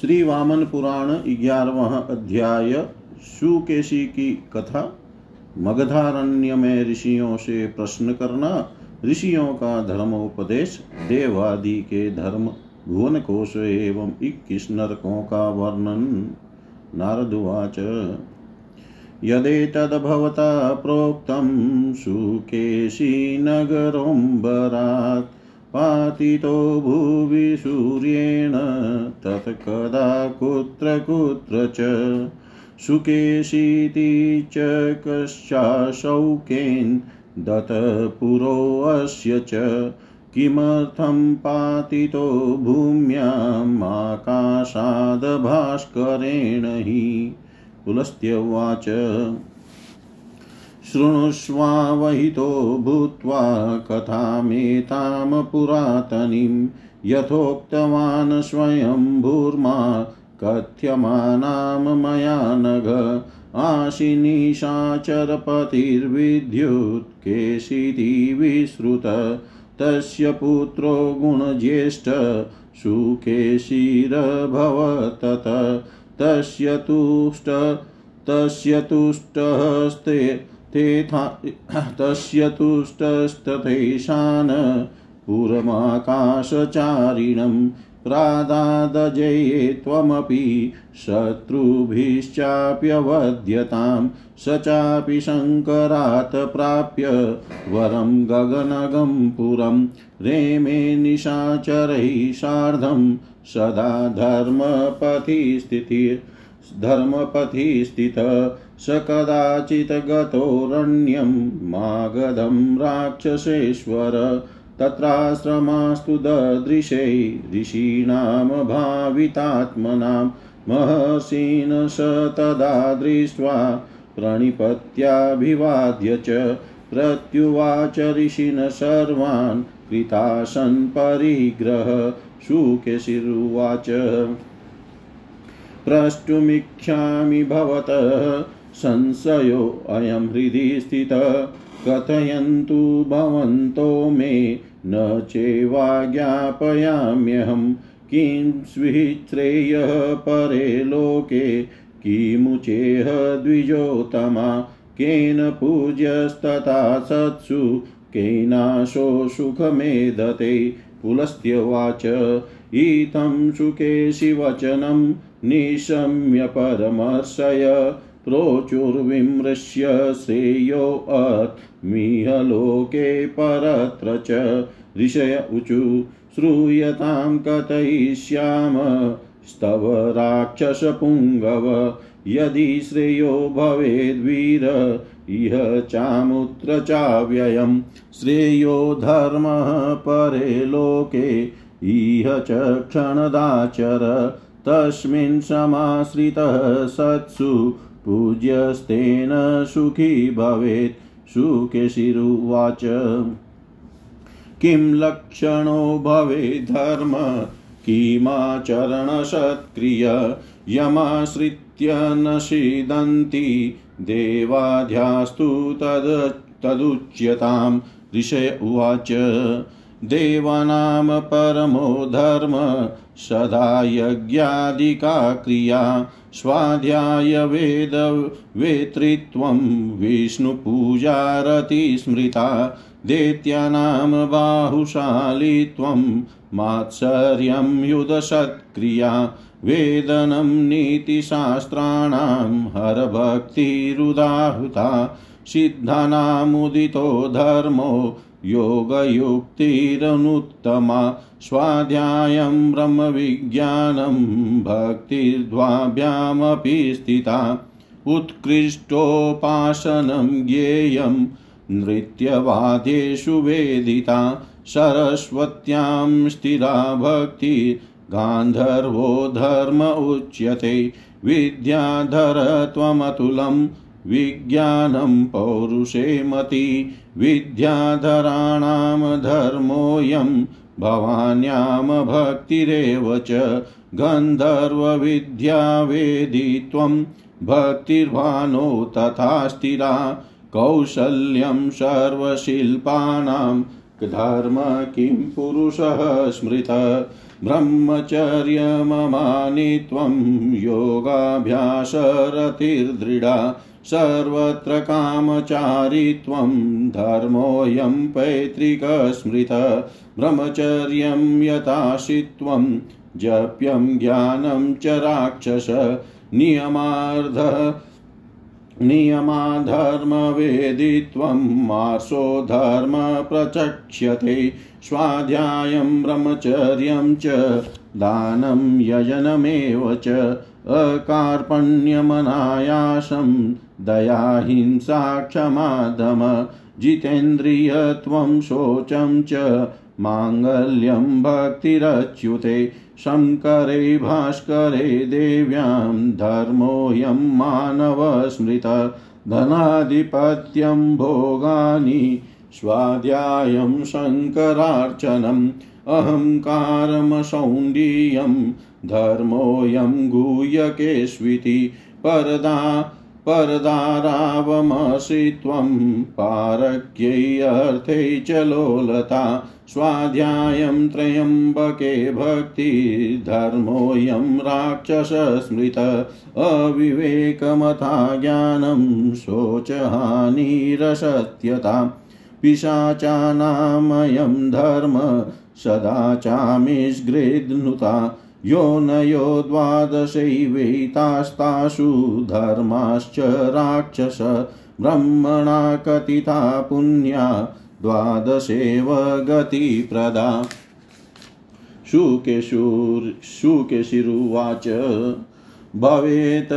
श्री वामन पुराण ग्यारहवा अध्याय सुकेशी की कथा मगधारण्य में ऋषियों से प्रश्न करना, ऋषियों का धर्मोपदेश, देवादि के धर्म भुवन कोश एवं इक्कीस नरकों का वर्णन। नारदुवाच यदेतद्भवता प्रोक्तं सुकेशी नगरोऽम्बरात् पातितो भुवि सूर्येण तत्कदा कुत्र कुत्र च सुकेशीति च कश्चाशौकेन् दत्तपुरोऽस्य च किमर्थं पातितो भूम्यामाकाशादभास्करेण हि शृणुष्वावहितो भूत्वा कथामेतां पुरातनीं यथोक्तवान् स्वयंभूर्मा कथ्यमानां मया नघ आशिनीशाचरपतिर्विद्युत् केशिति विश्रुत तस्य पुत्रो गुणज्येष्ठ सुकेशिरभवतत तस्य तुष्ट तस्य तुष्टस्ते तेथा तस्य तुष्टस्तथैशान् पुरमाकाशचारिणं प्रादादजये त्वमपि शत्रुभिश्चाप्यवध्यतां स चापि शङ्करात् प्राप्य वरं गगनगं पुरं रेमे निशाचरैः सार्धं सदा धर्मपथि स्थितिः धर्मपथि स्थितः स कदाचित् गतोरण्यं मागधं राक्षसेश्वर तत्राश्रमास्तु ददृशे ऋषीणां भावितात्मनां महर्षीन् स तदा दृष्ट्वा प्रणिपत्याभिवाद्य च प्रत्युवाच ऋषिन् सर्वान् कृतासन् परिग्रह शुकेशिरुवाच प्रष्टुमिच्छामि भवतः। संशयोऽयं हृदि स्थितः। कथयन्तु भवन्तो मे न चेवाज्ञापयाम्यहं। किं स्विश्रेयः परे लोके। किमुचेह द्विजोतमा केन पूज्यस्तथा सत्सु। केनाशो सुखमेधते। पुलस्त्यवाच इतं सुकेशिवचनं निशम्य परमर्शय प्रोचुर्विमृश्य श्रेयोऽत्मिह लोके परत्र च ऋषय ऊचु श्रूयतां कथयिष्याम स्तव राक्षसपुङ्गव यदि श्रेयो भवेद्वीर इह चामुत्र चाव्ययं श्रेयो धर्मः परे लोके इह च क्षणदाचर तस्मिन् समाश्रितः सत्सु पूज्यस्तेन सुखी भवेत्। सुकेशिरुवाच किं लक्षणो भवेत् धर्म? किमाचरणसत्क्रिय यमाश्रित्य न सीदन्ति देवाध्यास्तु तद् तदुच्यतां ऋषय उवाच। देवानां परमो धर्म सदा यज्ञादिका क्रिया स्वाध्यायवेद वेतृत्वं विष्णुपूजारतिस्मृता दैत्यानां बाहुशालित्वं, मात्सर्यं युधसत्क्रिया वेदनं नीतिशास्त्राणां, हरभक्तिरुदाहुता, सिद्धानामुदितो धर्मो योगयुक्तिरनुत्तमा स्वाध्यायं ब्रह्मविज्ञानं भक्तिर्द्वाभ्यामपि स्थिता। उत्कृष्टोपासनं ज्ञेयं नृत्यवादेषु वेदिता। सरस्वत्यां स्थिरा भक्ति, गान्धर्वो धर्म उच्यते। विद्याधरत्वमतुलं विज्ञानं पौरुषे मति विद्याधराणां धर्मोऽयं भवान्यां भक्तिरेव च गन्धर्वविद्यावेदित्वं भक्तिर्भानो तथा स्थिरा कौशल्यं सर्वशिल्पानां धर्म किं पुरुषः स्मृत ब्रह्मचर्यममानि त्वं योगाभ्यासरतिर्दृढा सर्वत्र कामचारित्वं धर्मोऽयं पैतृकस्मृत, ब्रह्मचर्यं यथाशित्वं, जप्यं ज्ञानं च राक्षस, नियमार्ध, नियमाधर्मवेदित्वं मासो धर्म प्रचक्ष्यते, स्वाध्यायं ब्रह्मचर्यं च, दानं यजनमेव च, अकार्पण्यमनायासं दयाहिंसा क्षमादम जितेन्द्रियत्वं शोचं च माङ्गल्यं भक्तिरच्युते, शङ्करे भास्करे देव्यां धर्मोऽयं मानवस्मृत, धनाधिपत्यं भोगानि, स्वाध्यायं शङ्करार्चनम् अहङ्कारमसौण्डीयं धर्मोऽयं गुह्यकेष्विति, परदा परदारावमसि त्वं पारक्यै च लोलता, स्वाध्यायं त्र्यम्बके भक्तिधर्मोऽयं राक्षसस्मृत, अविवेकमथा ज्ञानं शोचहानिरसत्यता, पिशाचानामयं धर्म सदा चामिष्गृध्नुता योनयो द्वादशैवैतास्तासु धर्माश्च राक्षस ब्रह्मणा कथिता पुण्या द्वादशेव गतिप्रदा। शुकेशुरुवाच, भवेत्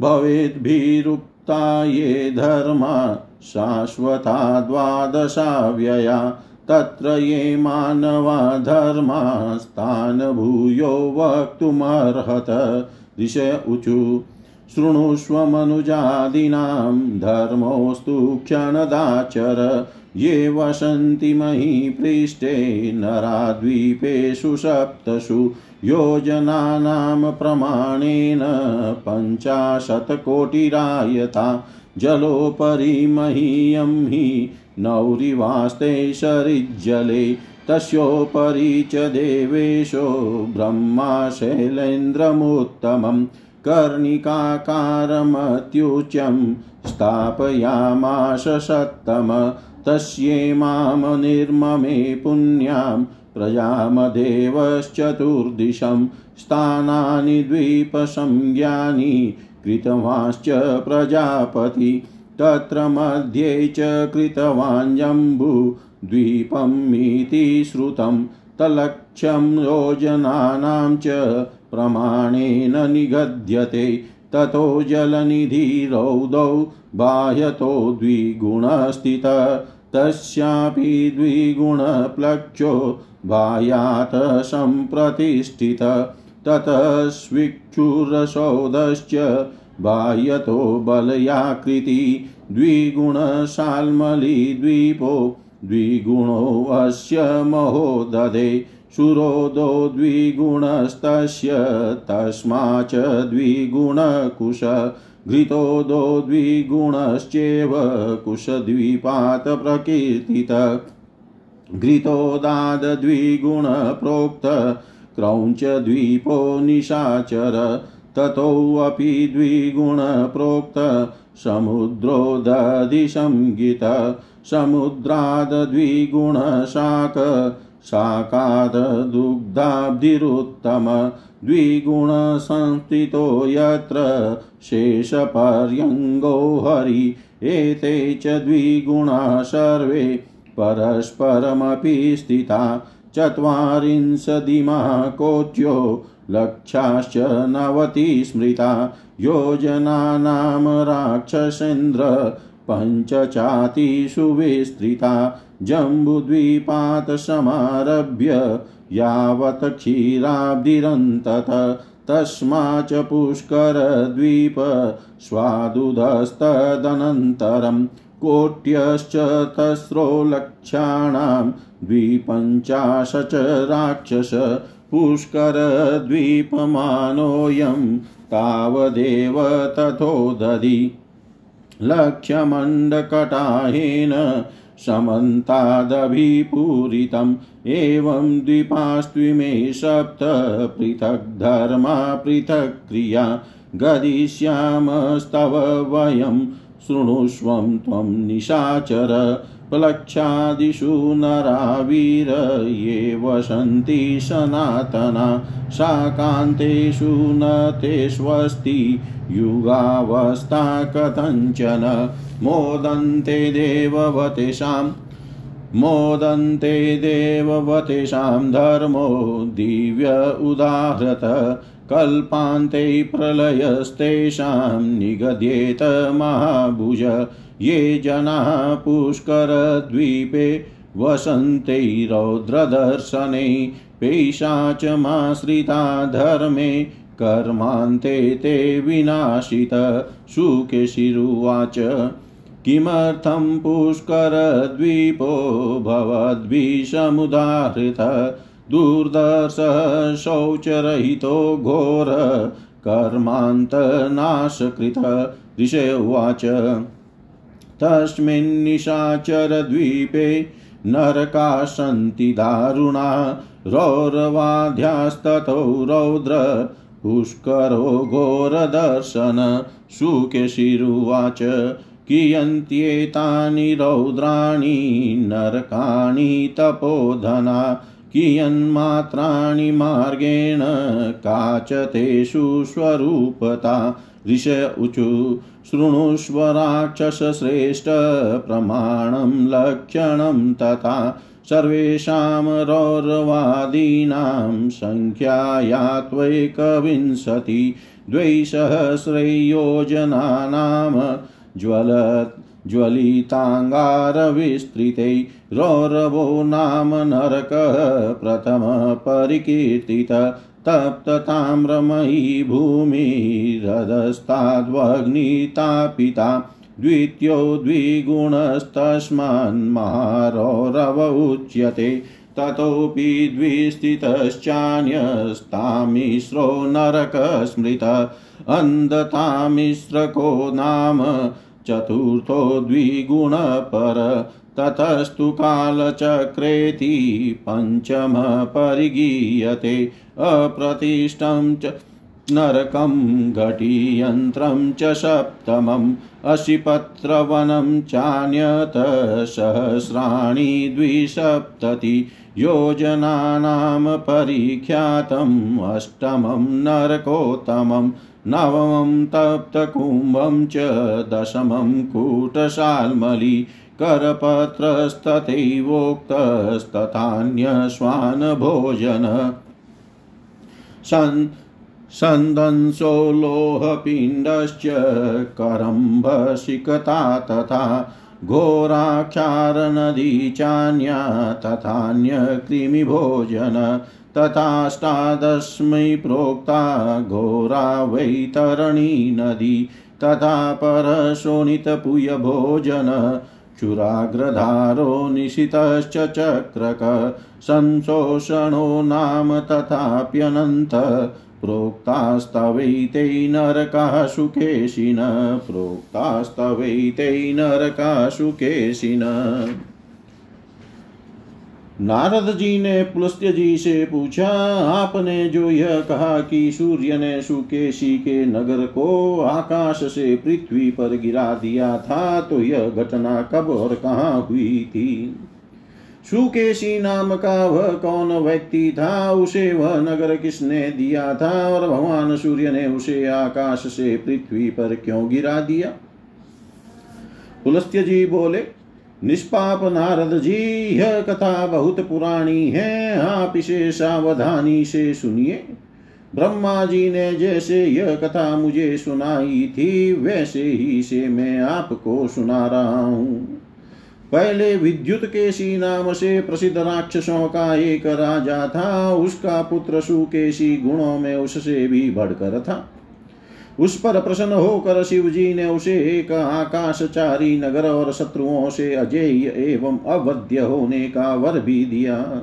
भवेद्भिरुक्ता ये धर्मा शाश्वता द्वादशाव्यया। तत्र ये मानवा धर्मास्तान् भूयो वक्तुमर्हत। ऋष ऊचु शृणुष्वमनुजादीनां धर्मोऽस्तु क्षणदाचर। ये वसन्ति महीपृष्ठे नराद्वीपेषु सप्तसु योजनानां प्रमाणेन पञ्चाशत्कोटिरायता जलोपरि महीयं हि नौरिवास्ते सरिज्जले तस्योपरि च देवेशो ब्रह्मा शैलेन्द्रमुत्तमम् कर्णिकाकारमत्युच्यं स्थापयामाश सत्तम तस्येमां निर्ममे पुण्यां, प्रजामदेवश्चतुर्दिशं, स्थानानि द्वीपसंज्ञानि, कृतवांश्च प्रजापति। तत्र मध्ये च कृतवान् जम्बुद्वीपमिति श्रुतं तलक्ष्यं योजनानां च प्रमाणेन निगद्यते। ततो जलनिधिरौदौ बाह्यतो द्विगुणस्थित। तस्यापि द्विगुणप्लक्षो बाह्यात् सम्प्रतिष्ठित। ततस्विक्षुरसौदश्च बाह्यतो बलयाकृति द्विगुणशाल्मलीद्वीपो द्विगुणोऽस्य महो दधे सुरोदो द्विगुणस्तस्य, तस्माच्च द्विगुणकुश, घृतोदो द्विगुणश्चेव कुशद्वीपात् प्रकीर्तित घृतोदाद्विगुणप्रोक्त क्रौञ्चद्वीपो निशाचर ततोऽपि द्विगुणप्रोक्त समुद्रो दधिसंगित समुद्राद्द्विगुणशाक शाकाददुग्धाब्धिरुत्तम द्विगुणसंस्थितो यत्र शेषपर्यङ्गो हरि एते च द्विगुणा सर्वे परस्परमपि स्थिता चत्वारिंशदिमा कोट्यो लक्षाश्च नवति स्मृता। योजनानां राक्षसेन्द्र पञ्चचातिषु विस्तृता। जम्बुद्वीपात् समारभ्य यावत् क्षीराब्धिरन्तत। तस्माच्च पुष्करद्वीप स्वादुधस्तदनन्तरं कोट्यश्च तस्रो लक्षाणां द्विपञ्चाशच राक्षस पुष्करद्वीपमानोऽयं तावदेव तथोदधि लक्ष्यमण्डकटाहेन समन्तादभिपूरितम् एवं द्वीपास्त्विमे सप्त पृथक् धर्मा पृथक् क्रिया गदिष्यामस्तव वयं शृणुष्वं त्वं निशाचर प्लक्षादिषु नरावीर ये वसन्ति सनातना, शाकान्तेषु न तेष्वस्ति युगावस्था कथञ्चन। मोदन्ते देववतेषां मोदन्ते देववतेषां धर्मो दिव्य उदाहृत। कल्पान्ते प्रलयस्तेषां निगद्येत महाभुज, ये जनाः पुष्करद्वीपे वसन्ते रौद्रदर्शने पेशाचमाश्रिता धर्मे, कर्मान्ते ते विनाशित शुकेशिरुवाच किमर्थं पुष्करद्वीपो भवद्भिषमुदाहृत? दुर्दर्शः शौचरहितो घोर कर्मान्तनाशकृत। ऋषय उवाच, तस्मिन्निशाचरद्वीपे नरका सन्ति दारुणा। रौरवाध्यास्ततो रौद्र, पुष्करो घोरदर्शन। शुकेशिरुवाच कियन्त्येतानि रौद्राणि, नरकाणि तपोधना। कियन्मात्राणि मार्गेण काच तेषु स्वरूपता ऋष ऊचु शृणुष्व राक्षसश्रेष्ठ प्रमाणं लक्षणं तथा सर्वेषां रौरवादीनां सङ्ख्याया त्वैकविंशति। द्वैसहस्रयोजनानां ज्वल ज्वलिताङ्गारविस्तृते रौरवो नाम नरकः प्रथमपरिकीर्तित तप्तताम्रमयी भूमिरधस्ताद्वग्नितापिता द्वितीयो द्विगुणस्तस्मान्मारौरव उच्यते, ततोऽपि द्विस्थितश्चान्यस्तामिश्रो नरकस्मृत, अन्धतामिश्रको नाम चतुर्थो द्विगुणपर, ततस्तु कालचक्रेति पञ्चमः परिगीयते। अप्रतिष्ठं च नरकं, घटीयन्त्रं च सप्तमम्, अशिपत्रवनं चान्यत सहस्राणि द्विसप्तति। योजनानां परिख्यातम्, अष्टमं नरकोत्तमं नवमं तप्तकुम्भं च दशमं कूटशाल्मली करपत्रस्तथैवोक्तस्तथान्यश्वानभोजन सन् सन्दंसो लोहपिण्डश्च करम्भशिकता तथा घोराक्षारनदी चान्या तथान्यकृमिभोजन। तथाष्टादशमी प्रोक्ता घोरा वैतरणी नदी, तथा परशोणितपुयभोजन क्षुराग्रधारो निशितश्च चक्रक, संशोषणो नाम तथाप्यनन्त प्रोक्तास्तवैते नरकाशु केशिन प्रोक्तास्तवैते नरकाशु केशिन नारद जी ने पुलस्त्य जी से पूछा, आपने जो यह कहा कि सूर्य ने सुकेशी के नगर को आकाश से पृथ्वी पर गिरा दिया था तो यह घटना कब और कहाँ हुई थी? सुकेशी नाम का वह कौन व्यक्ति था? उसे वह नगर किसने दिया था? और भगवान सूर्य ने उसे आकाश से पृथ्वी पर क्यों गिरा दिया? पुलस्त्य जी बोले निष्पाप नारद जी, यह कथा बहुत पुरानी है, आप इसे सावधानी से सुनिए। ब्रह्मा जी ने जैसे यह कथा मुझे सुनाई थी, वैसे ही से मैं आपको सुना रहा हूँ। पहले विद्युत केशी नाम से प्रसिद्ध राक्षसों का एक राजा था, उसका पुत्र सुकेशी गुणों में उससे भी बढ़कर था। उस पर प्रसन्न होकर शिव जी ने उसे एक आकाशचारी नगर और शत्रुओं से अजेय एवं अवध्य होने का वर भी दिया।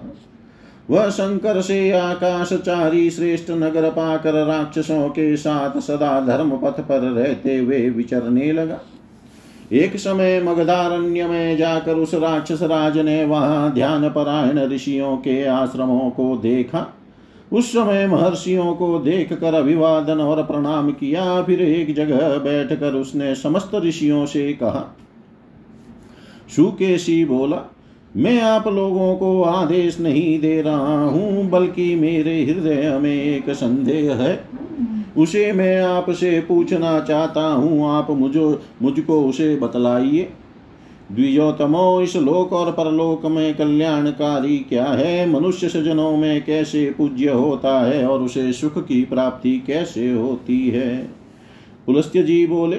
वह शंकर से आकाशचारी श्रेष्ठ नगर पाकर राक्षसों के साथ सदा धर्म पथ पर रहते हुए विचरने लगा। एक समय मगधारण्य में जाकर उस राक्षस राज ने वहाँ ध्यान परायण ऋषियों के आश्रमों को देखा। उस समय महर्षियों को देख कर अभिवादन और प्रणाम किया, फिर एक जगह बैठकर उसने समस्त ऋषियों से कहा, सुकेशी बोला, मैं आप लोगों को आदेश नहीं दे रहा हूँ, बल्कि मेरे हृदय में एक संदेह है। उसे मैं आपसे पूछना चाहता हूँ, आप मुझो, मुझको उसे बतलाइए। द्विजोतमो इस लोक और परलोक में कल्याणकारी क्या है? मनुष्य सजनों में कैसे पूज्य होता है और उसे सुख की प्राप्ति कैसे होती है? पुलस्त्य जी बोले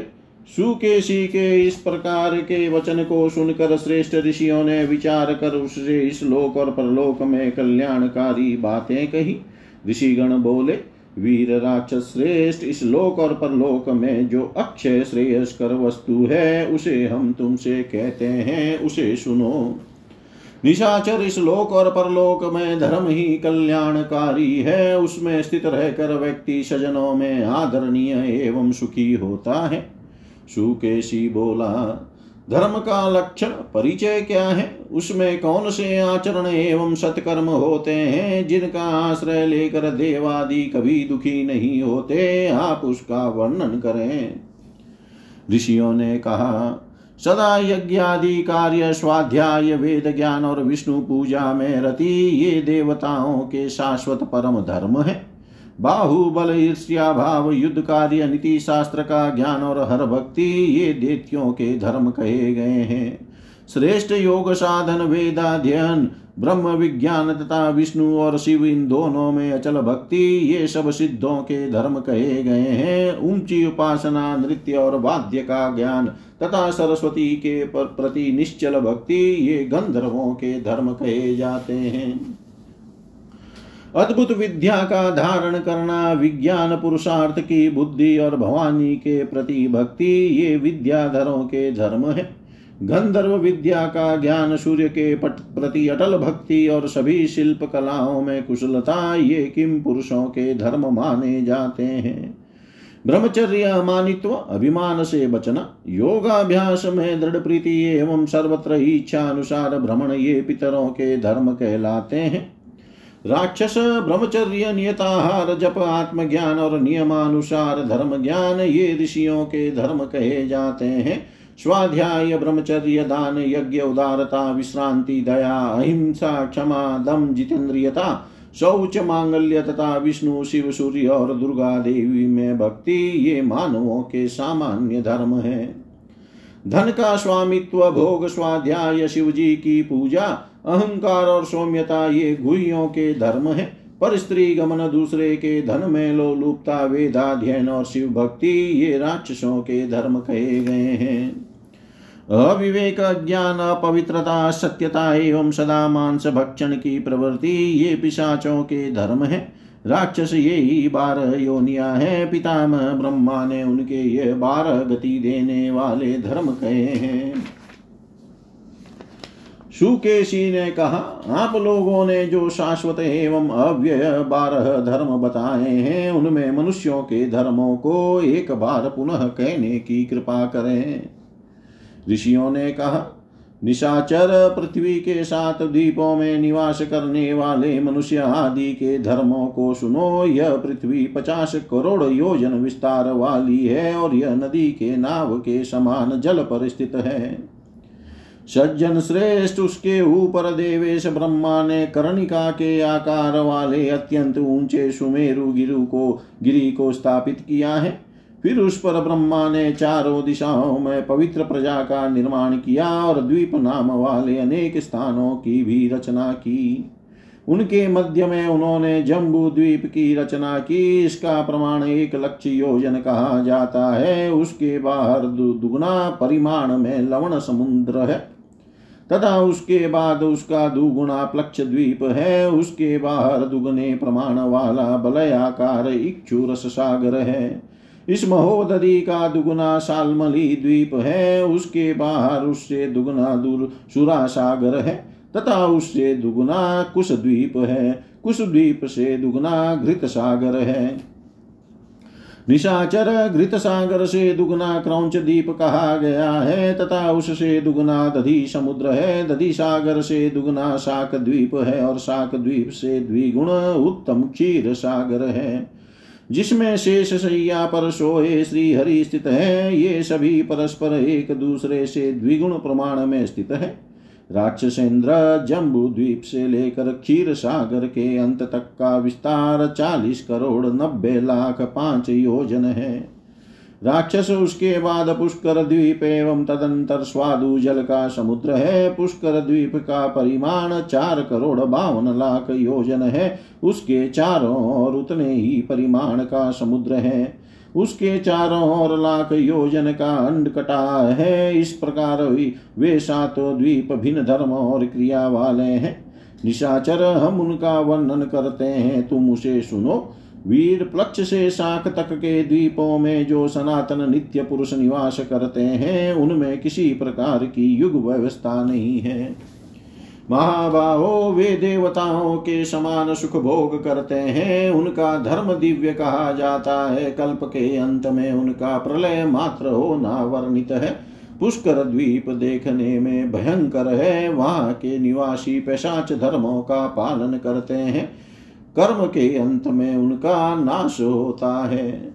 सुकेशी के इस प्रकार के वचन को सुनकर श्रेष्ठ ऋषियों ने विचार कर उससे इस लोक और परलोक में कल्याणकारी बातें कही। ऋषिगण बोले वीर राक्षस श्रेष्ठ इस लोक और परलोक में जो अक्षय श्रेयस्कर वस्तु है, उसे हम तुमसे कहते हैं, उसे सुनो। निशाचर इस लोक और परलोक में धर्म ही कल्याणकारी है, उसमें स्थित रहकर व्यक्ति सजनों में आदरणीय एवं सुखी होता है। सुकेशी बोला धर्म का लक्षण, परिचय क्या है? उसमें कौन से आचरण एवं सत्कर्म होते हैं, जिनका आश्रय लेकर देवादि कभी दुखी नहीं होते? आप उसका वर्णन करें। ऋषियों ने कहा, सदा यज्ञादि कार्य, स्वाध्याय, वेद ज्ञान और विष्णु पूजा में रति, ये देवताओं के शाश्वत परम धर्म है। बाहुबल ईर्ष्या भाव युद्ध कार्य नीति शास्त्र का ज्ञान और हर भक्ति ये देत्यों के धर्म कहे गए हैं। श्रेष्ठ योग साधन वेदाध्ययन, ब्रह्म विज्ञान तथा विष्णु और शिव, इन दोनों में अचल भक्ति, ये सब सिद्धों के धर्म कहे गए हैं। ऊँची उपासना, नृत्य और वाद्य का ज्ञान तथा सरस्वती के प्रति निश्चल भक्ति, ये गंधर्वों के धर्म कहे जाते हैं। अद्भुत विद्या का धारण करना, विज्ञान पुरुषार्थ की बुद्धि और भवानी के प्रति भक्ति, ये विद्याधरों के धर्म है। गंधर्व विद्या का ज्ञान सूर्य के पट प्रति अटल भक्ति और सभी शिल्प कलाओं में कुशलता, ये किम पुरुषों के धर्म माने जाते हैं। ब्रह्मचर्य अमानित्व, अभिमान से बचना, योगाभ्यास में दृढ़ प्रीति एवं सर्वत्र इच्छा अनुसार भ्रमण, ये पितरों के धर्म कहलाते हैं। राक्षस ब्रह्मचर्य नियताहार, जप आत्मज्ञान और नियमानुसार धर्म ज्ञान ये ऋषियों के धर्म कहे जाते हैं। स्वाध्याय ब्रह्मचर्य दान, यज्ञ, उदारता, विश्रांति, दया, अहिंसा, क्षमा, दम, जितेंद्रियता, शौच, मांगल्य तथा विष्णु, शिव, सूर्य और दुर्गा देवी में भक्ति, ये मानवों के सामान्य धर्म है। धन का स्वामित्व, भोग, स्वाध्याय शिव जी की पूजा अहंकार और सौम्यता ये गुहियों के धर्म है। पर स्त्री गमन दूसरे के धन में लो लुप्ता, वेदाध्ययन और शिव भक्ति ये राक्षसों के धर्म कहे गए हैं। अविवेक ज्ञान अपवित्रता, सत्यता एवं सदा मांस भक्षण की प्रवृत्ति ये पिशाचों के धर्म है। राक्षस ये ही बारह योनिया है। पितामह ब्रह्मा ने उनके ये बारह गति देने वाले धर्म कहे हैं। सुकेशी ने कहा, आप लोगों ने जो शाश्वत एवं अव्यय बारह धर्म बताए हैं, उनमें मनुष्यों के धर्मों को एक बार पुनः कहने की कृपा करें। ऋषियों ने कहा, निशाचर पृथ्वी के सात द्वीपों में निवास करने वाले मनुष्य आदि के धर्मों को सुनो, यह पृथ्वी पचास करोड़ योजन विस्तार वाली है और यह नदी के नाव के समान जल पर स्थित है। सज्जन श्रेष्ठ उसके ऊपर देवेश ब्रह्मा ने कर्णिका के आकार वाले अत्यंत ऊँचे सुमेरु गिरु को, गिरी को स्थापित किया है। फिर उस पर ब्रह्मा ने चारों दिशाओं में पवित्र प्रजा का निर्माण किया और द्वीप नाम वाले अनेक स्थानों की भी रचना की। उनके मध्य में उन्होंने जम्बू द्वीप की रचना की। इसका प्रमाण एक लक्ष्य योजन कहा जाता है। उसके बाहर दुगुना परिमाण में लवण समुद्र है। तथा उसके बाद उसका दुगुना प्लक्ष द्वीप है, उसके बाहर दुगने प्रमाण वाला बलयाकार इक्षुरस सागर है। इस महोदरी का दुगुना सालमली द्वीप है, उसके बाहर उससे दुगुना दूर सुरा सागर है, तथा उससे दुगुना कुश द्वीप है, कुश द्वीप से दुगुना घृत सागर है। निशाचर घृत सागर से दुगुना क्रौच दीप कहा गया है तथा उससे दुगना दधि समुद्र है दधि सागर से दुगुना शाक द्वीप है और शाक द्वीप से द्विगुण उत्तम क्षीर सागर है जिसमें शेष सैया पर सोए श्री हरि स्थित है ये सभी परस्पर एक दूसरे से द्विगुण प्रमाण में स्थित है राक्षसेंद्र जम्बू द्वीप से लेकर क्षीर सागर के अंत तक का विस्तार चालीस करोड़ नब्बे लाख पाँच योजन है। राक्षस उसके बाद पुष्कर द्वीप एवं तदंतर स्वादु जल का समुद्र है। पुष्कर द्वीप का परिमाण चार करोड़ बावन लाख योजन है। उसके चारों ओर उतने ही परिमाण का समुद्र है। उसके चारों ओर लाख योजन का अंड कटा है। इस प्रकार वे सातों द्वीप भिन्न धर्म और क्रिया वाले हैं। निशाचर, हम उनका वर्णन करते हैं। तुम उसे सुनो। वीर प्लक्ष से शाख तक के द्वीपों में जो सनातन नित्य पुरुष निवास करते हैं, उनमें किसी प्रकार की युग व्यवस्था नहीं है। महाबाहो वे देवताओं के समान सुख भोग करते हैं। उनका धर्म दिव्य कहा जाता है। कल्प के अंत में उनका प्रलय मात्र होना वर्णित है। पुष्कर द्वीप देखने में भयंकर है। वहाँ के निवासी पेशाच धर्मों का पालन करते हैं। कर्म के अंत में उनका नाश होता है।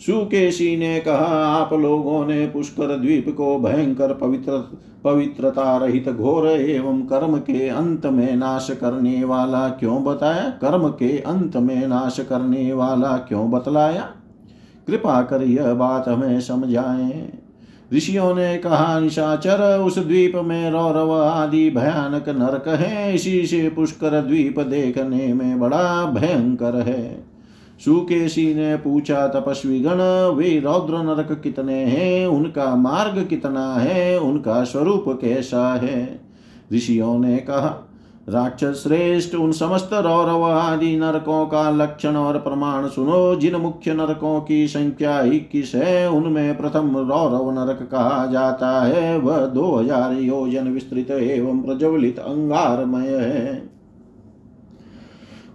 सुकेशी ने कहा, आप लोगों ने पुष्कर द्वीप को भयंकर पवित्र, पवित्रता रहित घोर एवं कर्म के अंत में नाश करने वाला क्यों बताया? कर्म के अंत में नाश करने वाला क्यों बतलाया? कृपा कर यह बात हमें समझाएँ। ऋषियों ने कहा, निशाचर, उस द्वीप में रौरव आदि भयानक नरक है, इसी से पुष्कर द्वीप देखने में बड़ा भयंकर है। सुकेशी ने पूछा, तपस्वी गण, वे रौद्र नरक कितने हैं? उनका मार्ग कितना है? उनका स्वरूप कैसा है? ऋषियों ने कहा, राक्षस श्रेष्ठ, उन समस्त रौरव आदि नरकों का लक्षण और प्रमाण सुनो। जिन मुख्य नरकों की संख्या इक्कीस है, उनमें प्रथम रौरव नरक कहा जाता है। वह दो हज़ार योजन विस्तृत एवं प्रज्वलित अंगारमय है।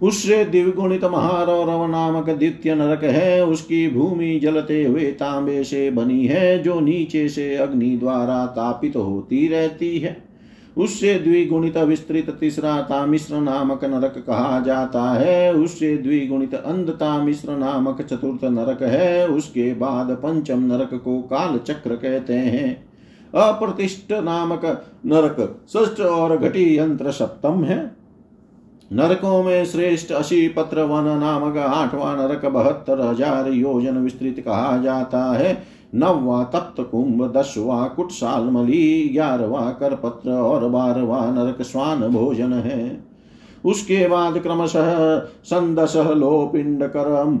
उससे दिव्यगुणित महारौरव नामक द्वितीय नरक है, उसकी भूमि जलते हुए तांबे से बनी है, जो नीचे से अग्नि द्वारा तापित होती रहती है। उससे द्विगुणित विस्तृत तीसरा तामिश्र नामक नरक कहा जाता है। उससे द्विगुणित अंध तामिश्र नामक चतुर्थ नरक है। उसके बाद पंचम नरक को काल चक्र कहते हैं। अप्रतिष्ठ नामक नरक ष्ठ और घटी यंत्र सप्तम है। नरकों में श्रेष्ठ अशी पत्र वन नामक आठवां नरक बहत्तर हज़ार योजन विस्तृत कहा जाता है। नववा तप्त कुंभ, दसवा कुटसालमली ग्यारहवा करपत्र और बारहवा नरक स्वान भोजन है। उसके बाद क्रमशः संदसह लोपिंड करम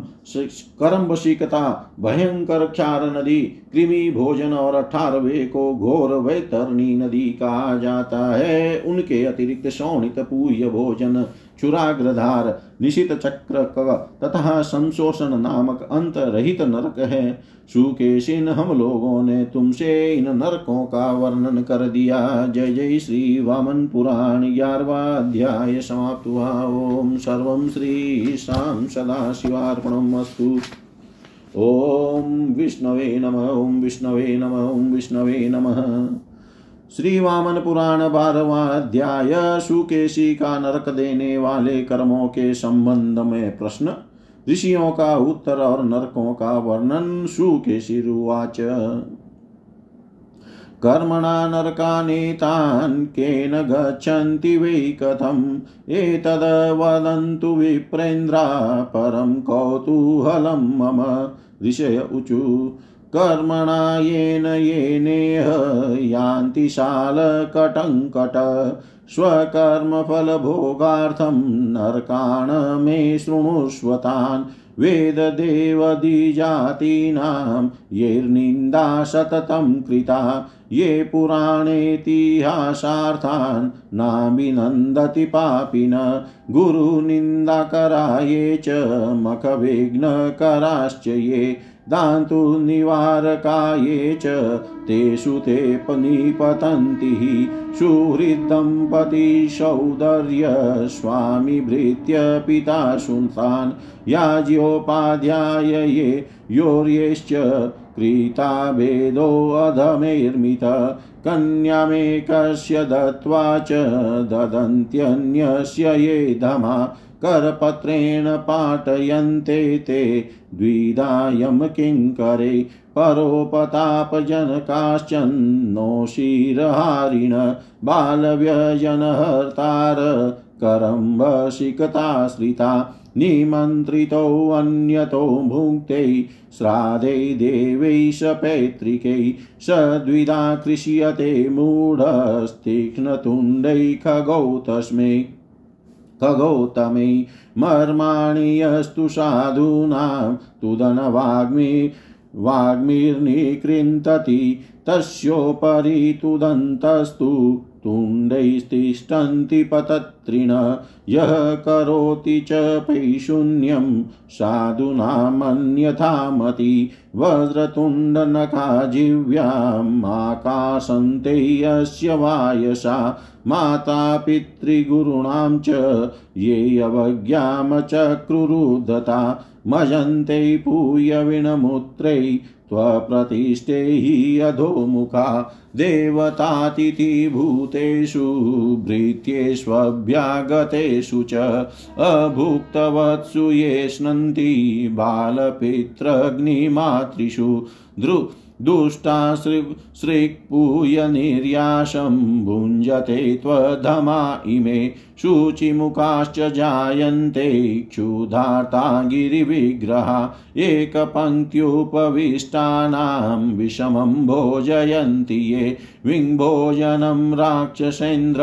करम वशिकता भयंकर क्षार नदी, कृमि भोजन और अठारवे को घोर वैतरणी नदी कहा जाता है। उनके अतिरिक्त शोणित पूय भोजन चुराग्रधार, निशित चक्र कव तथा संशोषण नामक अंत रहित नरक है। सुकेशिन, हम लोगों ने तुमसे इन नरकों का वर्णन कर दिया। जय जय श्री वामन पुराण ग्यारवाध्याय समाप्त हुआ। ओम सर्व श्री शाम सदा शिवार्पणम अस्तु। ओम विष्णवे नम, ओम विष्णवे नम, ओम विष्णवे नमः। श्री वामन पुराण बारहवा अध्याय सुकेशी का नरक देने वाले कर्मों के संबंध में प्रश्न, ऋषियों का उत्तर और नरकों का वर्णन सुकेशी रुवाच कर्मणा नरकानेतान् केन गच्छन्ति वै कथम्, एतद् वदन्तु विप्रेन्द्रा परं कौतूहलं मम ऋषय ऊचु कर्मणा येन येनेह यान्ति शालकटङ्कट। स्वकर्मफलभोगार्थं नरकाण मे शृणुष्वतान्। वेददेवदिजातीनां यैर्निन्दा सततं कृता। ये पुराणेतिहासार्थान् नाभिनन्दति पापिन। गुरुनिन्दाकरा ये च, मखविघ्नकराश्च ये। दान्तु निवारकाये च तेषु ते निपतन्ति सुहृदम्पति सौदर्य स्वामी भृत्य पिता सुन्तान् याज्योपाध्याय ये योर्येश्च क्रीता भेदोऽधमैर्मित कन्यामेकस्य दत्त्वा च ददन्त्यन्यस्य ये धमा। करपत्रेण पाटयन्ते ते द्विधायं किङ्करे परोपतापजनकाश्चन्नो शिरहारिण बालव्यजनहर्तार करम्बशिकताश्रिता निमन्त्रितोऽन्यतो भुङ्क्ते श्राद्धे देवै सपैतृकै सद्विधा कृष्यते मूढस्तीक्ष्णतुण्डै खगौ तस्मै खगौतमे मर्माणि यस्तु साधूनां तुदनवाग्मि वाग्मिर्निकृन्तति, तस्योपरि तुदन्तस्तु तुण्डैस्तिष्ठन्ति पतत्रिण, यः करोति च पैशून्यं साधूनामन्यथामति वज्रतुण्डनखाजिह्व्यामाकाशन्ते यस्य वायसा माता पितृगुरूणां च ये अवज्ञामचक्रुरुदता मजन्ते पूयविणमुत्रै त्वप्रतिष्ठे हि अधोमुखा देवतातिथिभूतेषु भृत्येष्वभ्यागतेषु च अभुक्तवत्सु ये स्नन्ति बालपितृग्निमातृषु दृ दुष्टाश्रिक्पूयनिर्यासं भुञ्जते त्वधमा इमे शुचिमुखाश्च जायन्ते क्षुधार्ता गिरिविग्रहा एकपङ्क्त्युपविष्टानां विषमं भोजयन्ति ये विङ्भोजनं राक्षसेन्द्र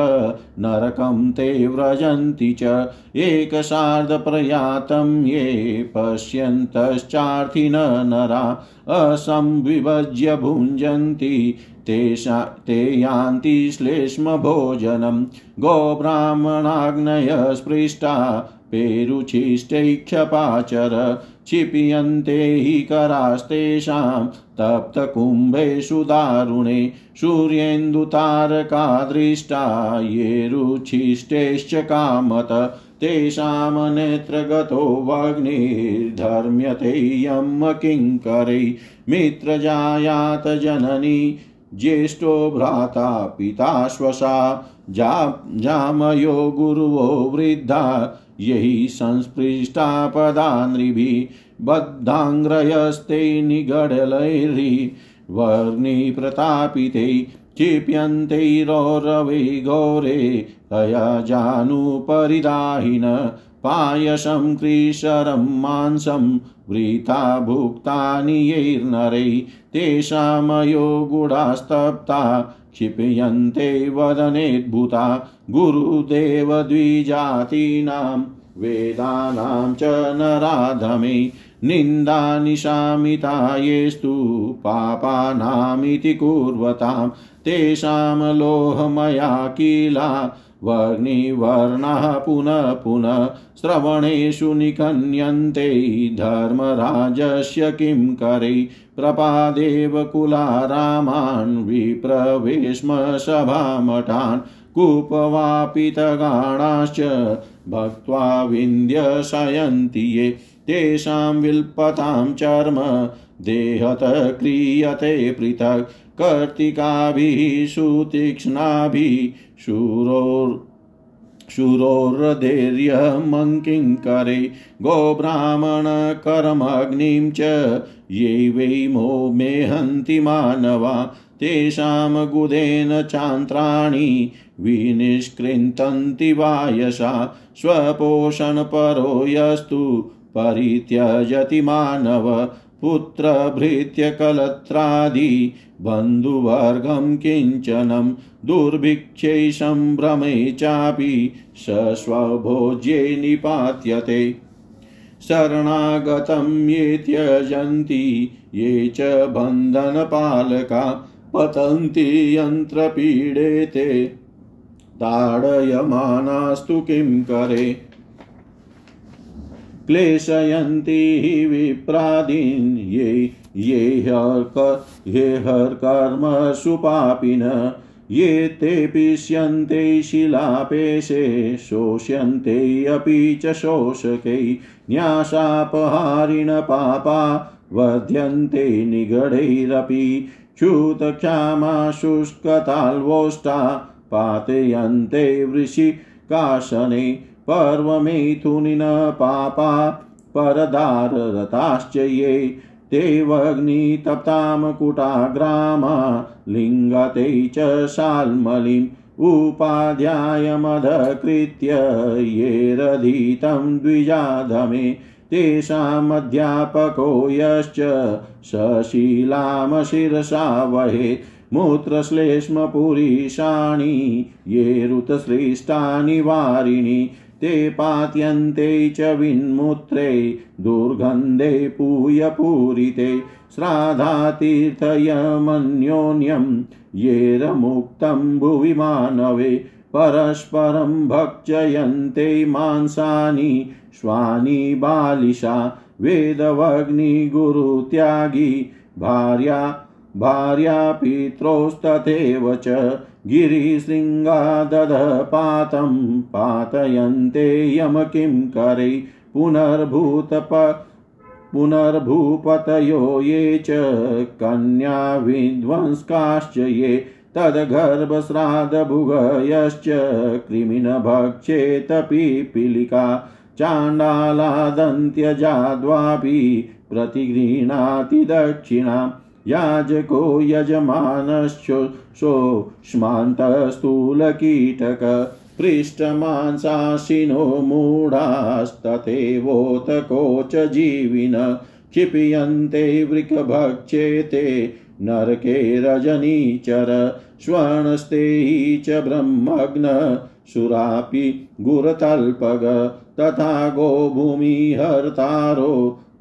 नरकं ते व्रजन्ति च एकसार्धप्रयातं ये पश्यन्तश्चार्थिन नरा असंविभज्य भुञ्जन्ति ते यान्ति श्लेष्मभोजनं। गोब्राह्मणाग्नयः स्पृष्टा पेरुचिष्टैक्षपाचर क्षिप्यन्ते हि करास्तेषां तप्तकुम्भेषु दारुणे, सूर्येन्दुतारका दृष्टा ये रुचिष्टेश्च कामत। तेषां नेत्रगतो वग्निर्धर्म्यते यं किङ्करै मित्रजायात जननी, ज्येष्ठो भ्राता, पिता श्वसा, जा, जामयो गुरुवो वृद्धा, यही संस्पृष्टा पदा नृभिः बद्धाङ्ग्रयस्ते निगडलैर्हि, वर्णिप्रतापिते क्षिप्यन्तैरोरवै घोरे अयजानुपरिदाहिन पायसं कृशरं मांसं वृथा भुक्तानि यैर्नरै तेषामयो गुडास्तप्ता क्षिप्यन्ते वदनेद्भुता गुरुदेवद्विजातीनां वेदानां च नराधमे निन्दानिशामिता येस्तु पापानामिति कुर्वतां तेषां लोहमया किला वर्णिवर्णः पुनः पुनः श्रवणेषु निकन्यन्ते धर्मराजस्य किं करे? प्रपादेव कुलारामान् विप्रवेश्म सभामठान् कूपवापितगाणाश्च भक्त्वा विन्ध्यशयन्ति ये। तेषां विल्पतां चर्म, देहत क्रियते पृथक्। कर्तिकाभिः सुतीक्ष्णाभिः शूरोर् शूरोर्धैर्यमङ्किङ्करे गोब्राह्मणकर्मग्निं च ये वै मो मेहन्ति मानवा। तेषां गुदेन चान्त्राणि विनिष्कृन्तन्ति वायसा। स्वपोषणपरो यस्तु परित्यजति मानव पुत्रभृत्यकलत्रादि बन्धुवर्गं किञ्चनं दुर्भिक्षै सम्भ्रमे चापि स स्वभोज्ये निपात्यते। शरणागतं ये त्यजन्ति, ये च बन्धनपालका, पतन्ति यन्त्रपीडे ते ताडयमानास्तु किं करे? क्लेशयन्ति विप्रादीन् ये ये हर्कर्मसु पापिन, ये ते पिष्यन्ते शिलापेशे, शोष्यन्ते अपि च शोषकै, न्यासापहारिण पापा वर्ध्यन्ते निगडैरपि च्युतक्षामा शुष्कताल्वोष्टा पातयन्ते वृषिकाशने पर्वमेथुनिन पापा परदाररताश्च ये तेऽवग्नितप्तामकुटाग्रामा लिङ्गते च शाल्मलिम् उपाध्यायमधकृत्य ये रधितं द्विजाधमे तेषामध्यापको यश्च सशीलामशिरसा वहेत् मूत्रश्लेष्मपुरीषाणि ये ऋतश्रेष्ठानि वारिणि ते पात्यन्ते च विन्मूत्रे, दुर्गन्धे पूयपूरिते श्राद्धातीर्थयमन्योन्यं येरमुक्तं भुवि मानवे, परस्परं भक्षयन्ते मांसानि, श्वानि बालिशा वेदवग्निगुरुत्यागी भार्या भार्यापित्रोस्तथैव च गिरिशृङ्गादधपातं पातयन्ते यम किं करै? पुनर्भूतप पुनर्भूपतयो ये च कन्याविध्वंस्काश्च ये। तद्गर्भश्राद्धभुगयश्च कृमिन भक्षेत पिपीलिका चाण्डालादन्त्यजाद्वापि प्रतिगृह्णाति दक्षिणाम्। याजको यजमानश्चोष्मान्तस्थूलकीटक पृष्ठमांसाशिनो मूढास्तथैवोतको च जीविन क्षिप्यन्ते वृकभक्षेते नरके रजनीचर स्वर्णस्ते च ब्रह्मग्न सुरापि गुरतल्पग तथा गोभूमिहर्तारो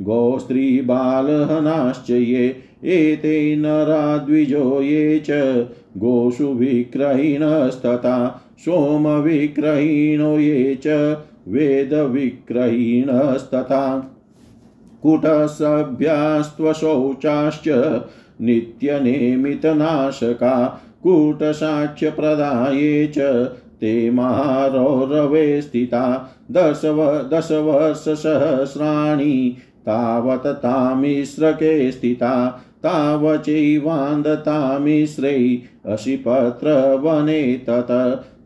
गोस्त्रीबालहनाश्च ये एते नराद्विजो ये च गोषु विक्रयिणस्तथा सोमविक्रयिणो ये च वेदविक्रयिणस्तथा कुटसभ्यास्त्वशौचाश्च नित्यनेमितनाशका कूटसाक्ष्यप्रदाये च ते महारौरवे स्थिता, दशव दशवर्षसहस्राणि तावत् तामिश्रके स्थिता तावचैवान्दतामिश्रै अशिपत्रवने तत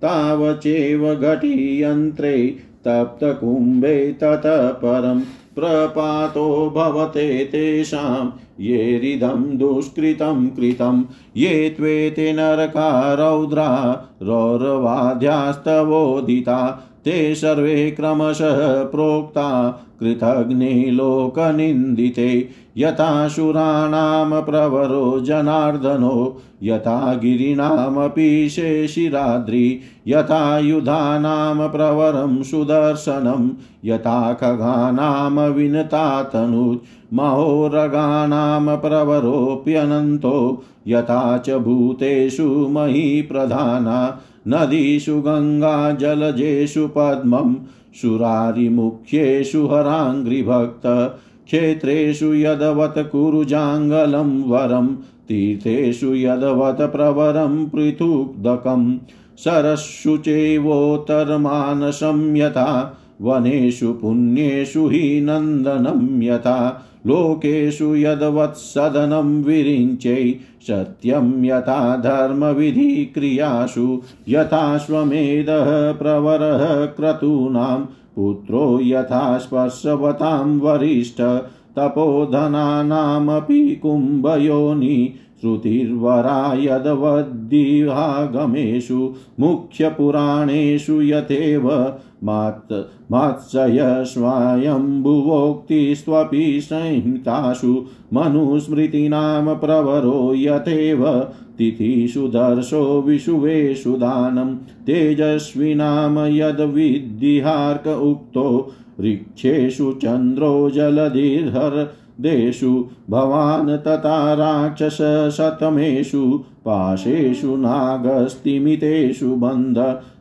तावचैव घटीयन्त्रे, तप्तकुम्भे ततः परं प्रपातो भवते तेषां येरिदं दुष्कृतं कृतं, ये त्वेते नरका रौद्रा रौरवाद्यास्तवोदिता ते सर्वे क्रमशः प्रोक्ता कृतघ्ने लोकनिन्दिते यथाशुराणां प्रवरो जनार्दनो, यथा गिरीणामपि शेषिराद्रि, यथा युधानां प्रवरं सुदर्शनं, यथा खगानां विनतातनुज महोरगाणां प्रवरोऽप्यनन्तो, यथा च भूतेषु महीप्रधाना। नदीषु गङ्गा जलजेषु पद्मं, सुरारिमुख्येषु हराङ्घ्रिभक्त क्षेत्रेषु यदवत् कुरुजाङ्गलं वरं, तीर्थेषु यदवत् प्रवरं पृथुदकं सरस्सु चैवोत्तरमानसं यथा वनेषु पुण्येषु हि नन्दनं यथा लोकेषु यद्वत्सदनं विरिञ्चै, सत्यं यथा धर्मविधिक्रियासु यथाश्वमेधः प्रवरः क्रतूनां, पुत्रो यथा स्पर्शवतां वरिष्ठ, तपोधनानामपि कुम्भयोनि, श्रुतिर्वरा यद्वद्दिहागमेषु, मुख्यपुराणेषु यथेव मात् मात्सय स्वायम्भुवोक्तिस्त्वपि संहितासु मनुस्मृतीनां प्रवरो यथेव। तिथिषु दर्शो विषुवेषु दानं तेजस्विनां यद्विद्धिहार्क उक्तो। ऋक्षेषु चन्द्रो जलधिर्हर देषु भवान् तथा राक्षसशतमेषु पाशेषु नागस्तिमितेषु बन्ध,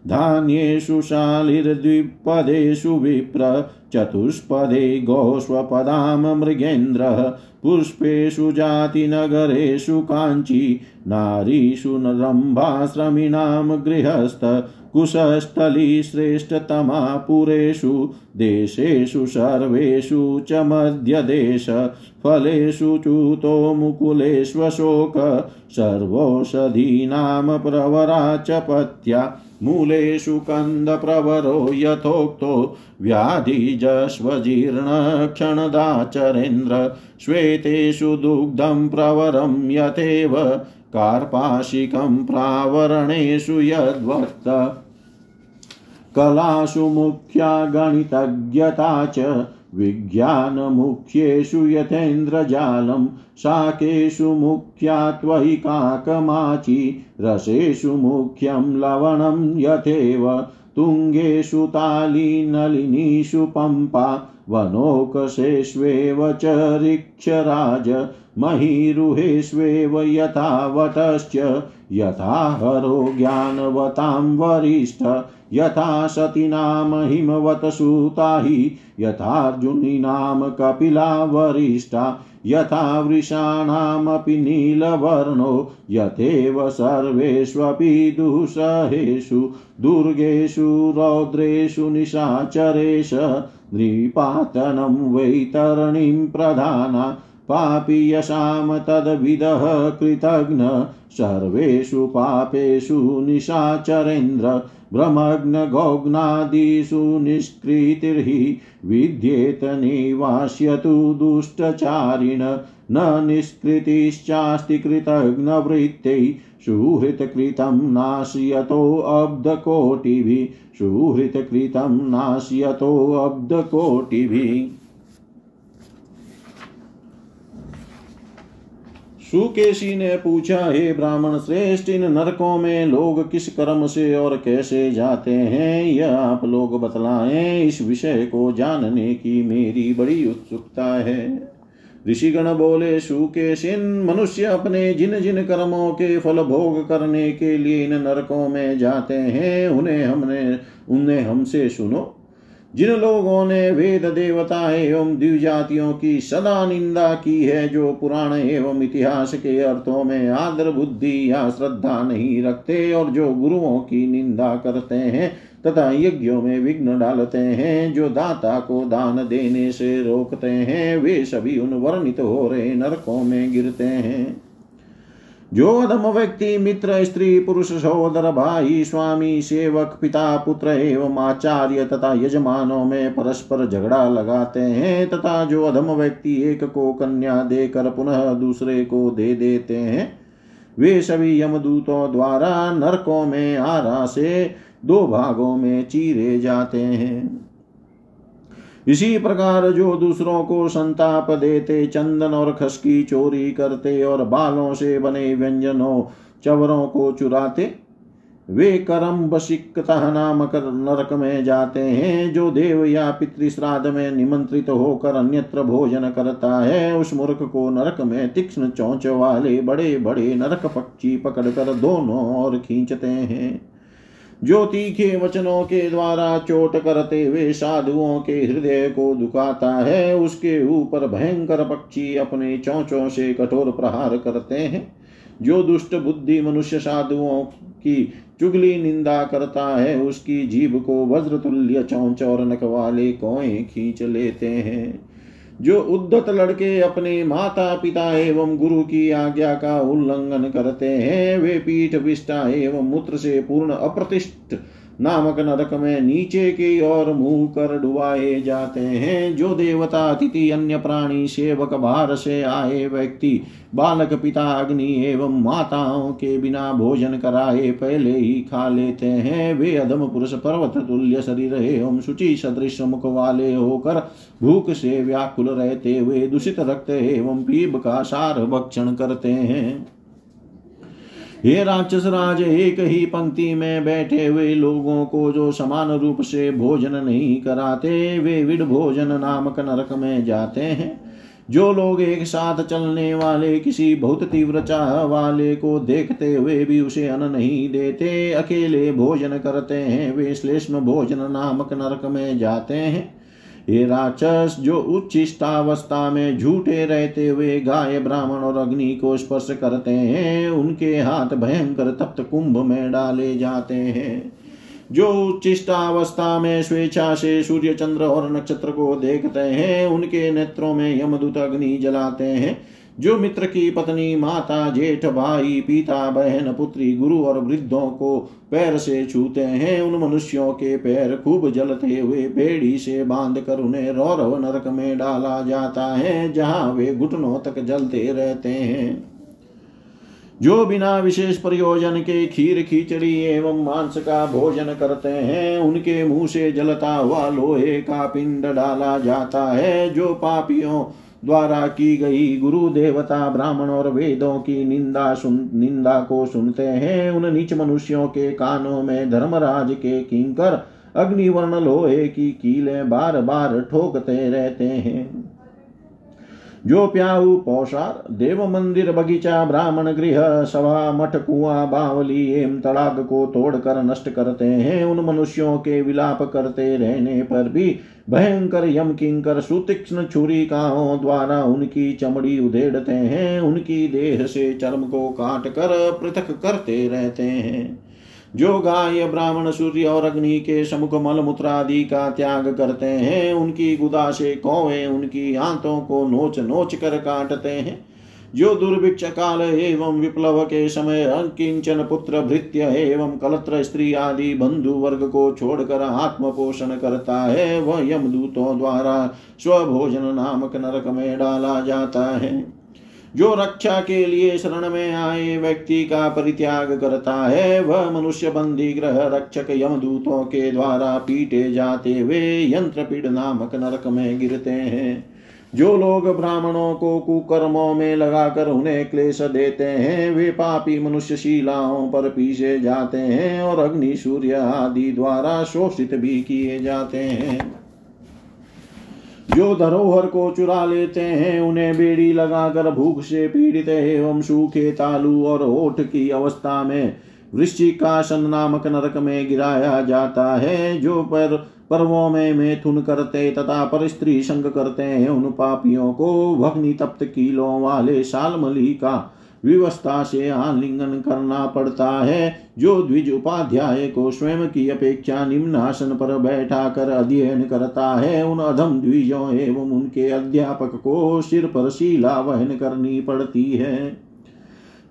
धान्येषु शालिर्द्विपदेषु विप्र, चतुष्पदे गोष्वपदां मृगेन्द्रः, पुष्पेषु जातिनगरेषु काञ्ची, नारीषु रम्भाश्रमिणां गृहस्थ, कुशस्थली श्रेष्ठतमा पुरेषु, देशेषु सर्वेषु च मध्यदेश फलेषु च्युतो मुकुलेष्वशोक सर्वौषधीनां प्रवरा च पत्या मूलेषु कन्दप्रवरो यथोक्तो, व्याधिजस्वजीर्णक्षणदाचरेन्द्र, श्वेतेषु दुग्धं प्रवरं यथेव, कार्पाशिकं प्रावरणेषु यद्वर्त। कलासु मुख्या गणितज्ञता च विज्ञानमुख्येषु यथेन्द्रजालं शाकेषु मुख्या त्वयि काकमाची, रसेषु मुख्यं लवणं यथेव, तुङ्गेषु तालीनलिनीषु पम्पा, वनोकशेष्वेव च ऋक्षराज, महीरुहेष्वेव यथा वटश्च यथा हरो ज्ञानवतां वरिष्ठ, यथा सतीनां हिमवत सुता हि यथार्जुनीनां कपिला वरिष्ठा, यथा वृषाणामपि नीलवर्णो, यथेव सर्वेष्वपि दुःसहेषु, दुर्गेषु रौद्रेषु निशाचरेश, नृपातनं वैतरणीं प्रधाना पापीयशां तद्विदः कृतघ्न। सर्वेषु पापेषु निशाचरेन्द्र। भ्रमग्नगौग्नादिषु निष्कृतिर्हि। विद्येत निवास्यतु दुष्टचारिण। न निष्कृतिश्चास्ति कृतघ्नवृत्तै सुहृतकृतं नाशयतोऽब्धकोटिभिः सुहृतकृतं नाशयतोऽब्धकोटिभिः सुकेशी ने पूछा, हे ब्राह्मण श्रेष्ठ, इन नरकों में लोग किस कर्म से और कैसे जाते हैं? यह आप लोग बतलाएँ, इस विषय को जानने की मेरी बड़ी उत्सुकता है। ऋषिगण बोले, सुकेशिन, मनुष्य अपने जिन जिन कर्मों के फल भोग करने के लिए इन नरकों में जाते हैं, उन्हें हमने, उन्हें हमसे सुनो। जिन लोगों ने वेद देवता एवं द्विजातियों की सदा निंदा की है, जो पुराण एवं इतिहास के अर्थों में आदर, बुद्धि या श्रद्धा नहीं रखते और जो गुरुओं की निंदा करते हैं तथा यज्ञों में विघ्न डालते हैं, जो दाता को दान देने से रोकते हैं, वे सभी उन वर्णित हो रहे नरकों में गिरते हैं। जो अधम व्यक्ति मित्र, स्त्री, पुरुष, सहोदर, भाई, स्वामी, सेवक, पिता, पुत्र एवं आचार्य तथा यजमानों में परस्पर झगड़ा लगाते हैं तथा जो अधम व्यक्ति एक को कन्या देकर पुनः दूसरे को दे देते हैं। वे सभी यमदूतों द्वारा नरकों में आरा से दो भागों में चीरे जाते हैं। इसी प्रकार जो दूसरों को संताप देते, चंदन और खस की चोरी करते और बालों से बने व्यंजनों, चवरों को चुराते, वे करम बसिकता नामक नरक में जाते हैं, जो देव या पितृश्राद्ध में निमंत्रित होकर अन्यत्र भोजन करता है, उस मूर्ख को नरक में तीक्ष्ण चौंच वाले बड़े बड़े नरक पक्षी पकड़कर दोनों और खींचते हैं। जो तीखे वचनों के द्वारा चोट करते हुए साधुओं के हृदय को दुखाता है, उसके ऊपर भयंकर पक्षी अपने चौचों से कठोर प्रहार करते हैं। जो दुष्ट बुद्धि मनुष्य साधुओं की चुगली निंदा करता है, उसकी जीभ को वज्र तुल्य चौंच और नक वाले कोए खींच लेते हैं। जो उद्धत लड़के अपने माता पिता एवं गुरु की आज्ञा का उल्लंघन करते हैं, वे पीठ विष्टा एवं मूत्र से पूर्ण अप्रतिष्ठ नामक नरक में नीचे की ओर मुँह कर डुबाए जाते हैं। जो देवता, अतिथि, अन्य प्राणी, सेवक, बाहर से आए व्यक्ति, बालक, पिता, अग्नि एवं माताओं के बिना भोजन कराए पहले ही खा लेते हैं। वे अधम पुरुष, पर्वत, तुल्य शरीर एवं शुचि सदृश मुख वाले होकर भूख से व्याकुल रहते हुए दूषित रक्त एवं पीब का सार भक्षण करते हैं। हे राक्षस राज, एक ही पंक्ति में बैठे हुए लोगों को जो समान रूप से भोजन नहीं कराते, वे विड भोजन नामक नरक में जाते हैं। जो लोग एक साथ चलने वाले, किसी बहुत तीव्र चाह वाले को देखते हुए भी उसे अन्न नहीं देते, अकेले भोजन करते हैं, वे श्लेष्म भोजन नामक नरक में जाते हैं। ये राक्षस, जो उच्चिष्टावस्था में झूठे रहते हुए गाय, ब्राह्मण और अग्नि को स्पर्श करते हैं, उनके हाथ भयंकर तप्त कुंभ में डाले जाते हैं। जो उच्चिष्टावस्था में स्वेच्छा से सूर्य, चंद्र और नक्षत्र को देखते हैं, उनके नेत्रों में यमदूत अग्नि जलाते हैं। जो मित्र की पत्नी, माता, जेठ, भाई, पिता, बहन, पुत्री, गुरु और वृद्धों को पैर से छूते हैं, उन मनुष्यों के पैर खूब जलते हुए बेड़ी से बाँध कर उन्हें रौरव नरक में डाला जाता है, जहाँ वे घुटनों तक जलते रहते हैं। जो बिना विशेष प्रयोजन के खीर, खिचड़ी एवं मांस का भोजन करते हैं, उनके मुँह से जलता हुआ लोहे का पिंड डाला जाता है, जो पापियों द्वारा की गई गुरु देवता ब्राह्मण और वेदों की निंदा सुन, निंदा को सुनते हैं। उन नीच मनुष्यों के कानों में धर्मराज के किंकर अग्निवर्ण लोहे की कीलें बार बार ठोकते रहते हैं। जो प्याऊ पौषार देव मंदिर बगीचा, ब्राह्मण गृह, सभा, मठ, कुआ, बावली, एम, तड़ाग को तोड़कर नष्ट करते हैं, उन मनुष्यों के विलाप करते रहने पर भी भयंकर यम किंकर सुतीक्ष्ण छुरिकाओं द्वारा उनकी चमड़ी उधेड़ते हैं, उनकी देह से चर्म को काट कर पृथक करते रहते हैं। जो गाय, ब्राह्मण, सूर्य और अग्नि के समुख मल मूत्र आदि का त्याग करते हैं, उनकी गुदा से कौवे, उनकी आंतों को नोच नोच कर काटते हैं। जो दुर्भिक्ष काल एवं विप्लव के समय अंकिंचन, पुत्र भृत्य एवं कलत्र स्त्री आदि बंधु वर्ग को छोड़कर आत्म पोषण करता है, वह यमदूतों द्वारा स्वभोजन नामक नरक में डाला जाता है। जो रक्षा के लिए शरण में आए व्यक्ति का परित्याग करता है, वह मनुष्य बंदी ग्रह रक्षक यमदूतों के द्वारा पीटे जाते हुए यंत्र पीड़ नामक नरक में गिरते हैं। जो लोग ब्राह्मणों को कुकर्मों में लगाकर उन्हें क्लेश देते हैं, वे पापी मनुष्य शिलाओं पर पीछे जाते हैं और अग्नि, सूर्य आदि द्वारा शोषित भी किए जाते हैं। जो धरोहर को चुरा लेते हैं, उन्हें बेड़ी लगाकर भूख से पीड़ित एवं सूखे तालु और ओठ की अवस्था में वृश्चिकासन नामक नरक में गिराया जाता है, जो पर पर्वों में मैथुन करते तथा पर स्त्री संग करते हैं। उन पापियों को भग्नि तप्त कीलों वाले शालमली का विवस्था से आलिंगन करना पड़ता है। जो द्विज उपाध्याय को स्वयं की अपेक्षा निम्न आसन पर बैठा कर अध्ययन करता है, उन अधम द्विजों एवं उनके अध्यापक को सिर पर शीला वहन करनी पड़ती है।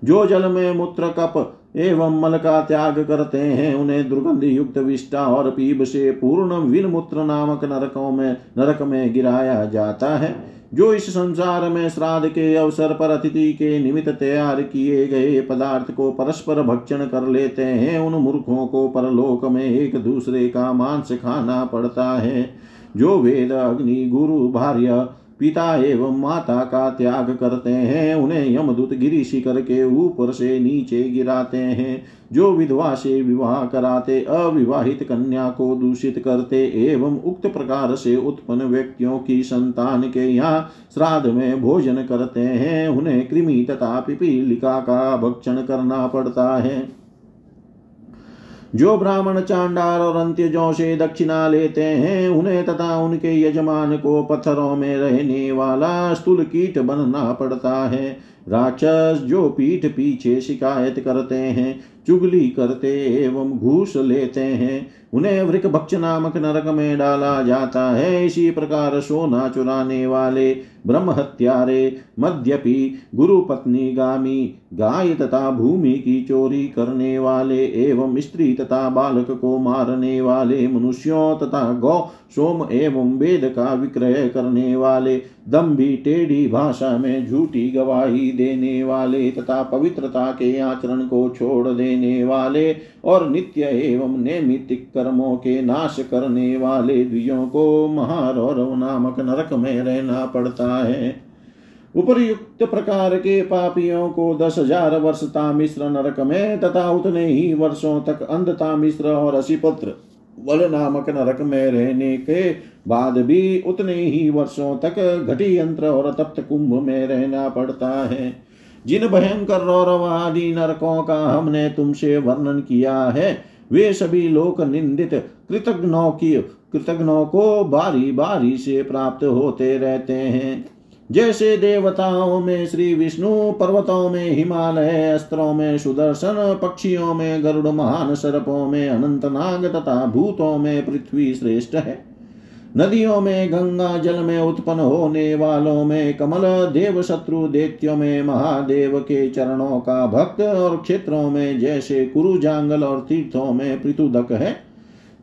जो जल में मूत्र कप एवं मल का त्याग करते हैं, उन्हें दुर्गंध युक्त विष्टा और पीब से पूर्ण विनमूत्र नामक नरकों में नरक में गिराया जाता है। जो इस संसार में श्राद्ध के अवसर पर अतिथि के निमित्त तैयार किए गए पदार्थ को परस्पर भक्षण कर लेते हैं, उन मूर्खों को परलोक में एक दूसरे का मांस खाना पड़ता है। जो वेद, अग्नि, गुरु, भार्य पिता एवं माता का त्याग करते हैं, उन्हें यमदूत गिरी शिखर के ऊपर से नीचे गिराते हैं। जो विधवा से विवाह कराते, अविवाहित कन्या को दूषित करते एवं उक्त प्रकार से उत्पन्न व्यक्तियों की संतान के यहाँ श्राद्ध में भोजन करते हैं, उन्हें कृमि तथा पिपीलिका का भक्षण करना पड़ता है। जो ब्राह्मण चांडाल और अंत्यजों से दक्षिणा लेते हैं, उन्हें तथा उनके यजमान को पत्थरों में रहने वाला स्थूल कीट बनना पड़ता है। राक्षस जो पीठ पीछे शिकायत करते हैं, चुगली करते एवं घूस लेते हैं, उन्हें वृक भक्ष नामक नरक में डाला जाता है। इसी प्रकार सोना चुराने वाले ब्रह्म हत्यारे मद्यपि गुरु पत्नी गामी। गाय तथा भूमि की चोरी करने वाले एवं स्त्री तथा बालक को मारने वाले मनुष्यों तथा गौ, सोम एवं वेद का विक्रय करने वाले, दम्भी टेढ़ी भाषा में झूठी गवाही देने वाले तथा पवित्रता के आचरण को छोड़ देने वाले और नित्य एवं नैमितिक कर्मों के नाश करने वाले द्विजों को महारौरव नामक नरक में रहना पड़ता है। उपरयुक्त प्रकार के पापियों को दस हज़ार वर्ष तामिश्र नरक में तथा उतने ही वर्षों तक अंध तामिश्र और असिपत्र वल नामक नरक में रहने के बाद भी उतने ही वर्षों तक घटी यंत्र और तप्त कुंभ में रहना पड़ता है। जिन भयंकर रौरव आदि नरकों का हमने तुमसे वर्णन किया है वे सभी लोक निंदित कृतज्ञों की, कृतज्ञों को बारी बारी से प्राप्त होते रहते हैं। जैसे देवताओं में, श्री विष्णु पर्वतों में, हिमालय अस्त्रों में, सुदर्शन पक्षियों में, गरुड़ महान सर्पों में अनंतनाग तथा भूतों में पृथ्वी श्रेष्ठ है। नदियों में, गंगा जल में उत्पन्न होने वालों में, कमल देव शत्रु देत्यों में, महादेव के चरणों का भक्त और क्षेत्रों में, जैसे कुरु जांगल और तीर्थों में पृथुदक है।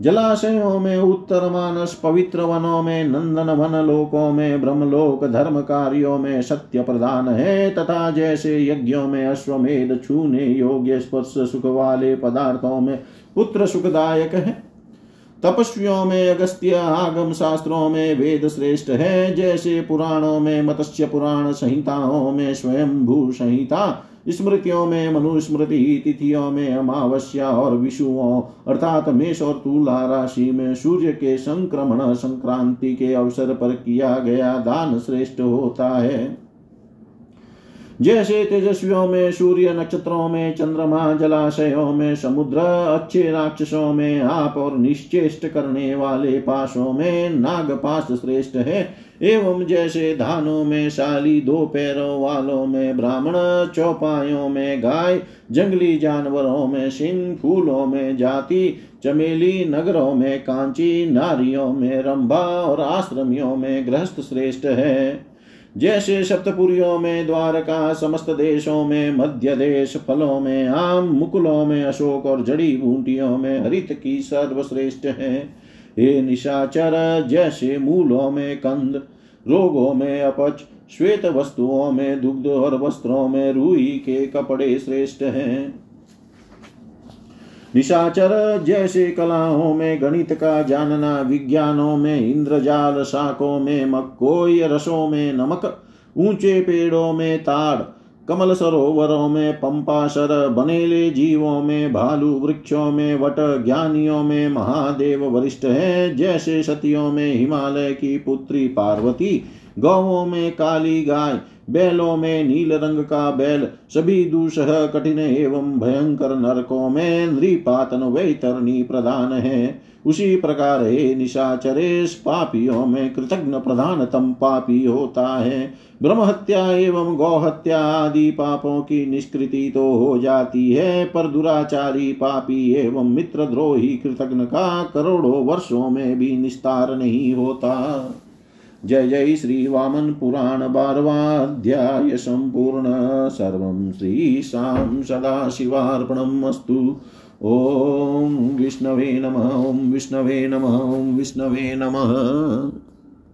जलाशयों में, उत्तर मानस पवित्र वनों में, नंदन वन लोकों में, ब्रह्मलोक धर्म कार्यों में सत्य प्रदान है, तथा जैसे यज्ञों में अश्वमेध छूने योग्य स्पर्श सुख वाले पदार्थों में पुत्र सुखदायक है। तपस्वियों में, अगस्त्य आगम शास्त्रों में वेद श्रेष्ठ है। जैसे पुराणों में मत्स्य पुराण संहिताओं में स्वयंभू संहिता, स्मृतियों में मनुस्मृति, तिथियों में अमावस्या और विषुओं अर्थात मेष और तुला राशि में सूर्य के संक्रमण संक्रांति के अवसर पर किया गया दान श्रेष्ठ होता है। जैसे तेजस्वियों में सूर्य नक्षत्रों में, चंद्रमा जलाशयों में, समुद्र अच्छे राक्षसों में, आप और निश्चेष्ट करने वाले पाशों में नागपाश श्रेष्ठ है। एवं जैसे धानों में शाली दो पैरों वालों में ब्राह्मण, चौपायों में गाय, जंगली जानवरों में सिंह फूलों में जाति, चमेली नगरों में कांची, नारियों में रंभा और आश्रमियों में गृहस्थ श्रेष्ठ है। जैसे सप्तपुरियों में द्वारका, समस्त देशों में मध्य देश फलों में आम मुकुलों में अशोक और जड़ी बूटियों में हरित की सर्वश्रेष्ठ है। हे निशाचर, जैसे मूलों में कंद रोगों में अपच, श्वेत वस्तुओं में दुग्ध और वस्त्रों में रूई के कपड़े श्रेष्ठ हैं। निशाचर जैसे कलाओं में, गणित का जानना, विज्ञानों में, इंद्रजाल शाकों में, मक्कोई रसों में, नमक ऊँचे पेड़ों में, ताड़ कमल सरोवरों में पंपासर बनेले जीवों में, भालू वृक्षों में, वट ज्ञानियों में, महादेव वरिष्ठ है, जैसे सतियों में हिमालय की पुत्री पार्वती गौों में काली गाय, बैलों में नील रंग का बैल, सभी दूसह कठिन एवं भयंकर नरकों में नृपातन वैतरणी प्रधान है। उसी प्रकार हे निशाचरेश, पापियों में कृतज्ञ प्रधान तम पापी होता है। ब्रह्म हत्या एवं गौहत्या आदि पापों की निष्कृति तो हो जाती है, पर दुराचारी पापी एवं मित्रद्रोही कृतज्ञ का करोड़ों वर्षों में भी निस्तार नहीं होता। जय जय श्री वामन पुराण बारवाध्याय सम्पूर्ण सर्वं श्रीशां सदाशिवार्पणम् अस्तु। ॐ विष्णवे नमः, ॐ विष्णवे नमः, ॐ विष्णवे नमः।